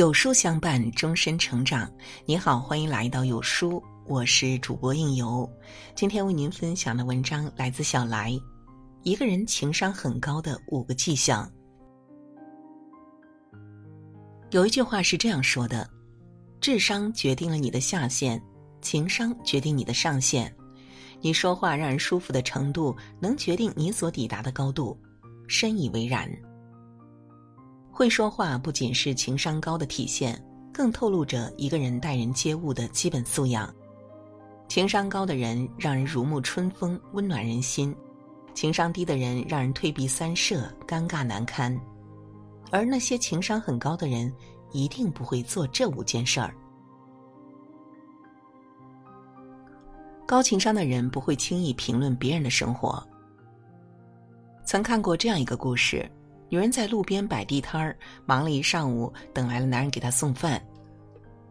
有书相伴，终身成长。你好，欢迎来到有书，我是主播应由。今天为您分享的文章来自小来。一个人情商很高的五个迹象。有一句话是这样说的：智商决定了你的下限，情商决定你的上限。你说话让人舒服的程度，能决定你所抵达的高度。深以为然。会说话不仅是情商高的体现，更透露着一个人待人接物的基本素养。情商高的人让人如沐春风，温暖人心；情商低的人让人退避三舍，尴尬难堪。而那些情商很高的人，一定不会做这五件事儿。高情商的人不会轻易评论别人的生活。曾看过这样一个故事。女人在路边摆地摊儿，忙了一上午，等来了男人给她送饭。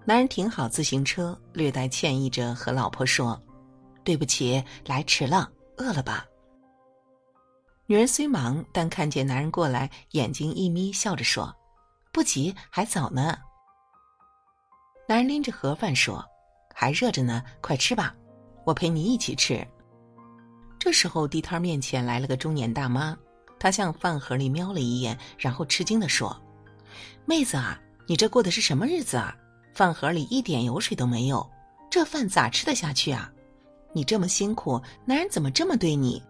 男人停好自行车，略带歉意着和老婆说：“对不起，来迟了，饿了吧？”女人虽忙，但看见男人过来，眼睛一眯，笑着说：“不急，还早呢。”男人拎着盒饭说：“还热着呢，快吃吧，我陪你一起吃。”这时候，地摊面前来了个中年大妈。他向饭盒里瞄了一眼，然后吃惊地说：“妹子啊，你这过的是什么日子啊？饭盒里一点油水都没有，这饭咋吃得下去啊？你这么辛苦，男人怎么这么对你？”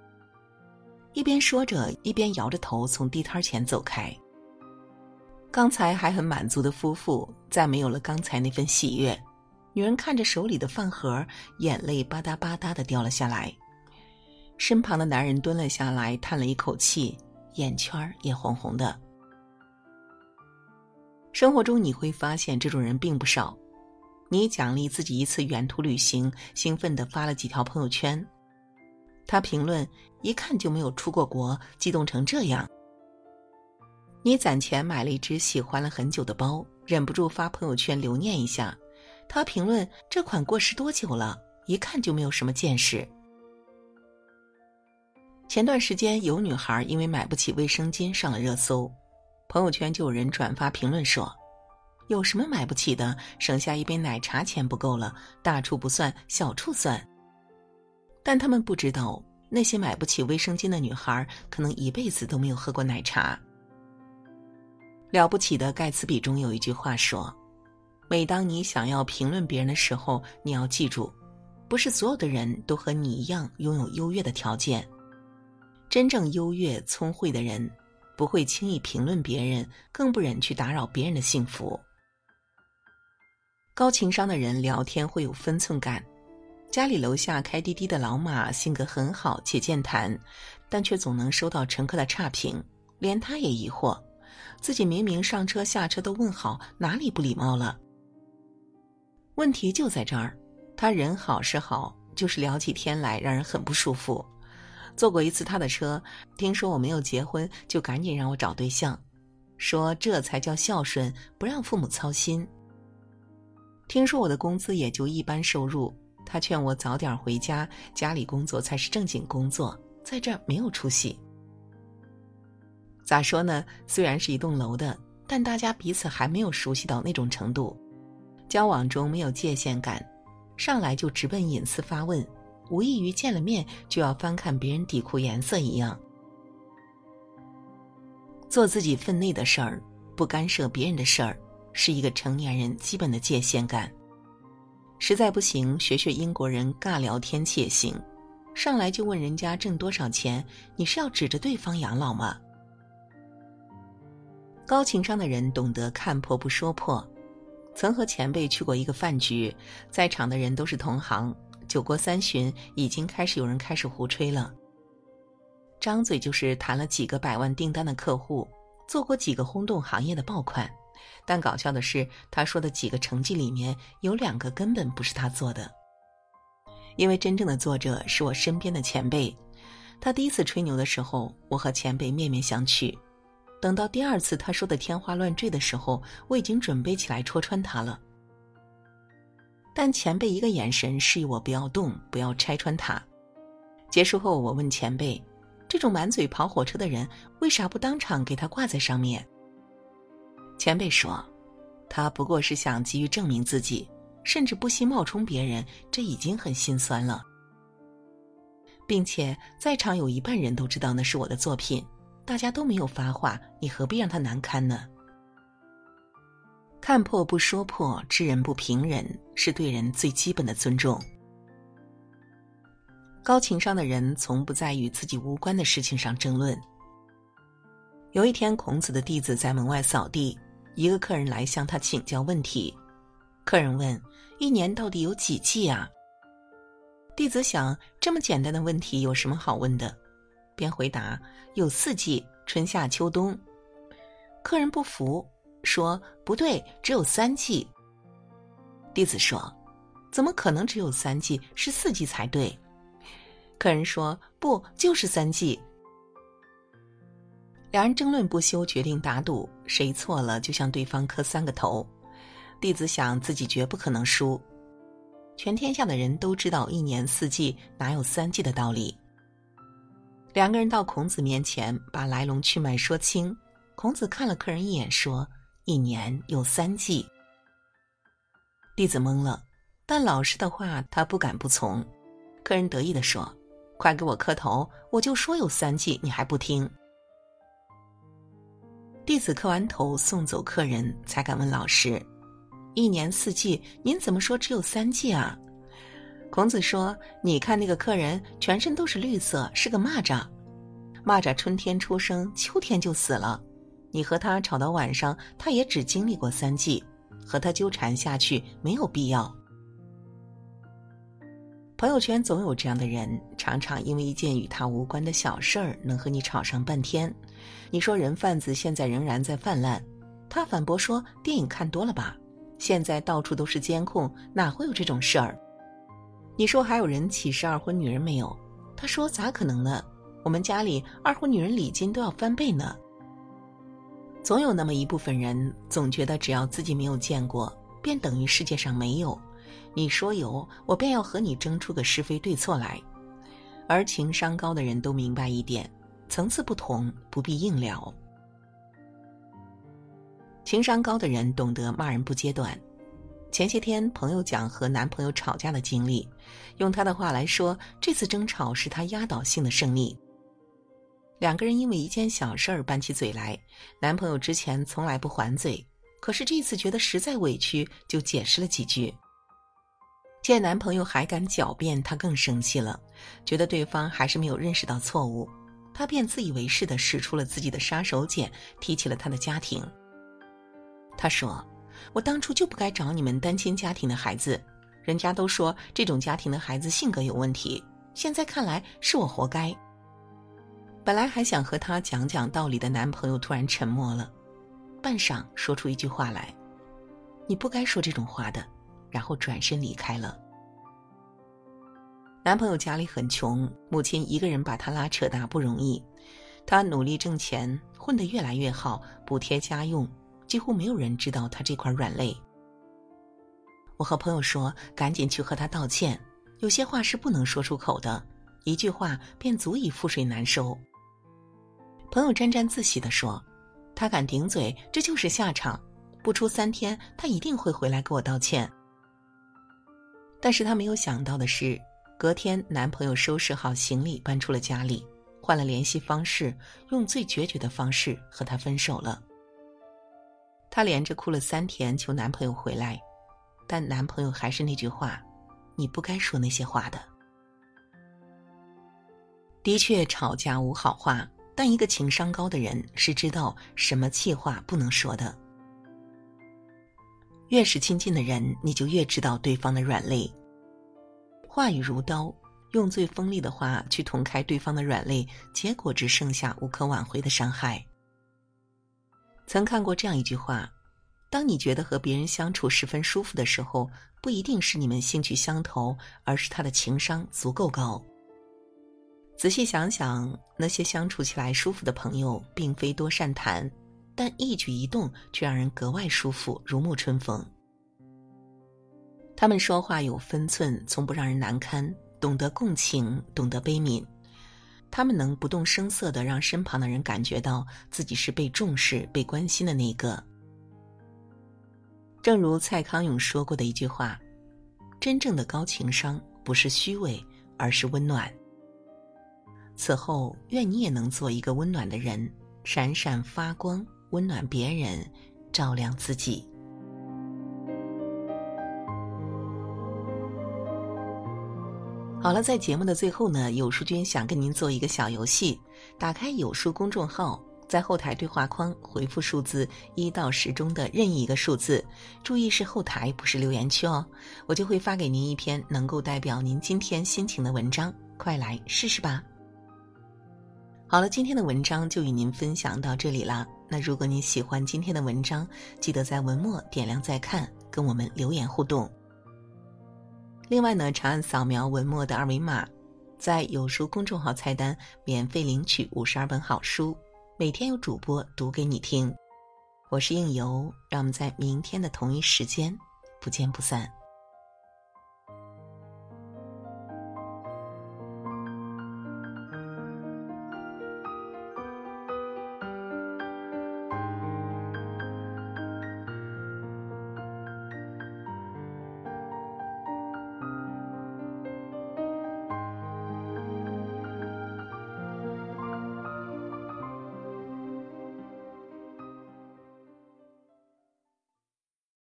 一边说着，一边摇着头从地摊前走开。刚才还很满足的夫妇，再没有了刚才那份喜悦。女人看着手里的饭盒，眼泪吧嗒吧嗒的掉了下来。身旁的男人蹲了下来，叹了一口气，眼圈也红红的。生活中你会发现这种人并不少。你奖励自己一次远途旅行，兴奋的发了几条朋友圈。他评论一看就没有出过国，激动成这样。你攒钱买了一只喜欢了很久的包，忍不住发朋友圈留念一下。他评论这款过时多久了，一看就没有什么见识。前段时间有女孩因为买不起卫生巾上了热搜，朋友圈就有人转发评论说：“有什么买不起的？省下一杯奶茶钱不够了，大处不算，小处算。”但他们不知道，那些买不起卫生巾的女孩可能一辈子都没有喝过奶茶。了不起的盖茨比中有一句话说：“每当你想要评论别人的时候，你要记住，不是所有的人都和你一样拥有优越的条件。”真正优越聪慧的人，不会轻易评论别人，更不忍去打扰别人的幸福。高情商的人聊天会有分寸感。家里楼下开滴滴的老马性格很好且健谈，但却总能收到乘客的差评，连他也疑惑，自己明明上车下车都问好，哪里不礼貌了？问题就在这儿，他人好是好，就是聊起天来让人很不舒服。坐过一次他的车，听说我没有结婚，就赶紧让我找对象，说这才叫孝顺，不让父母操心。听说我的工资也就一般收入，他劝我早点回家，家里工作才是正经工作，在这儿没有出息。咋说呢？虽然是一栋楼的，但大家彼此还没有熟悉到那种程度，交往中没有界限感，上来就直奔隐私发问。无异于见了面就要翻看别人底裤颜色一样。做自己分内的事儿，不干涉别人的事儿，是一个成年人基本的界限感。实在不行，学学英国人尬聊天气也行。上来就问人家挣多少钱，你是要指着对方养老吗？高情商的人懂得看破不说破。曾和前辈去过一个饭局，在场的人都是同行。酒过三巡，已经开始有人开始胡吹了。张嘴就是谈了几个百万订单的客户，做过几个轰动行业的爆款。但搞笑的是，他说的几个成绩里面有两个根本不是他做的。因为真正的作者是我身边的前辈，他第一次吹牛的时候，我和前辈面面相觑；等到第二次他说的天花乱坠的时候，我已经准备起来戳穿他了。但前辈一个眼神示意我不要动，不要拆穿他。结束后，我问前辈：“这种满嘴跑火车的人，为啥不当场给他挂在上面？”前辈说：“他不过是想急于证明自己，甚至不惜冒充别人，这已经很心酸了。并且在场有一半人都知道那是我的作品，大家都没有发话，你何必让他难堪呢？看破不说破，知人不评人，是对人最基本的尊重。高情商的人从不在与自己无关的事情上争论。有一天，孔子的弟子在门外扫地，一个客人来向他请教问题。客人问：“一年到底有几季啊？”弟子想，这么简单的问题有什么好问的？便回答：“有四季，春夏秋冬。”客人不服，说：“不对，只有三季。”弟子说：“怎么可能只有三季？是四季才对。”客人说：“不，就是三季。”两人争论不休，决定打赌，谁错了就向对方磕三个头。弟子想自己绝不可能输，全天下的人都知道一年四季哪有三季的道理。两个人到孔子面前，把来龙去脉说清。孔子看了客人一眼，说：“一年有三季。”弟子懵了，但老师的话他不敢不从。客人得意地说：“快给我磕头！我就说有三季，你还不听。”弟子磕完头，送走客人，才敢问老师：“一年四季，您怎么说只有三季啊？”孔子说：“你看那个客人，全身都是绿色，是个蚂蚱。蚂蚱春天出生，秋天就死了。你和他吵到晚上，他也只经历过三季，和他纠缠下去没有必要。”朋友圈总有这样的人，常常因为一件与他无关的小事儿，能和你吵上半天。你说人贩子现在仍然在泛滥，他反驳说电影看多了吧？现在到处都是监控，哪会有这种事儿？你说还有人歧视二婚女人没有？他说咋可能呢？我们家里二婚女人礼金都要翻倍呢。总有那么一部分人，总觉得只要自己没有见过，便等于世界上没有。你说有，我便要和你争出个是非对错来。而情商高的人都明白一点。层次不同，不必硬聊。情商高的人懂得骂人不揭短。前些天朋友讲和男朋友吵架的经历，用他的话来说，这次争吵是他压倒性的胜利。两个人因为一件小事儿拌起嘴来，男朋友之前从来不还嘴，可是这次觉得实在委屈，就解释了几句。见男朋友还敢狡辩，她更生气了，觉得对方还是没有认识到错误。他便自以为是的使出了自己的杀手锏，提起了他的家庭。他说：“我当初就不该找你们单亲家庭的孩子，人家都说这种家庭的孩子性格有问题，现在看来是我活该。”本来还想和他讲讲道理的男朋友突然沉默了，半晌说出一句话来：“你不该说这种话的。”然后转身离开了。男朋友家里很穷，母亲一个人把他拉扯大不容易。他努力挣钱，混得越来越好，补贴家用，几乎没有人知道他这块软肋。我和朋友说，赶紧去和他道歉。有些话是不能说出口的，一句话便足以覆水难收。朋友沾沾自喜地说：“他敢顶嘴，这就是下场。不出三天，他一定会回来给我道歉。”但是他没有想到的是。隔天，男朋友收拾好行李，搬出了家里，换了联系方式，用最决绝的方式和他分手了。她连着哭了三天，求男朋友回来，但男朋友还是那句话：“你不该说那些话的。”的确，吵架无好话，但一个情商高的人是知道什么气话不能说的。越是亲近的人，你就越知道对方的软肋。话语如刀，用最锋利的话去捅开对方的软肋，结果只剩下无可挽回的伤害。曾看过这样一句话：，当你觉得和别人相处十分舒服的时候，不一定是你们兴趣相投，而是他的情商足够高。仔细想想，那些相处起来舒服的朋友，并非多善谈，但一举一动却让人格外舒服，如沐春风。他们说话有分寸，从不让人难堪，懂得共情，懂得悲悯。他们能不动声色的让身旁的人感觉到自己是被重视、被关心的那个。正如蔡康永说过的一句话：“真正的高情商不是虚伪，而是温暖。”此后，愿你也能做一个温暖的人，闪闪发光，温暖别人，照亮自己。好了，在节目的最后呢，有书君想跟您做一个小游戏。打开有书公众号，在后台对话框回复数字一到十中的任意一个数字，注意是后台，不是留言区哦。我就会发给您一篇能够代表您今天心情的文章，快来试试吧。好了，今天的文章就与您分享到这里啦。那如果你喜欢今天的文章，记得在文末点亮再看，跟我们留言互动。另外呢，长按扫描文末的二维码，在有书公众号菜单免费领取五十二本好书，每天有主播读给你听。我是应由，让我们在明天的同一时间不见不散。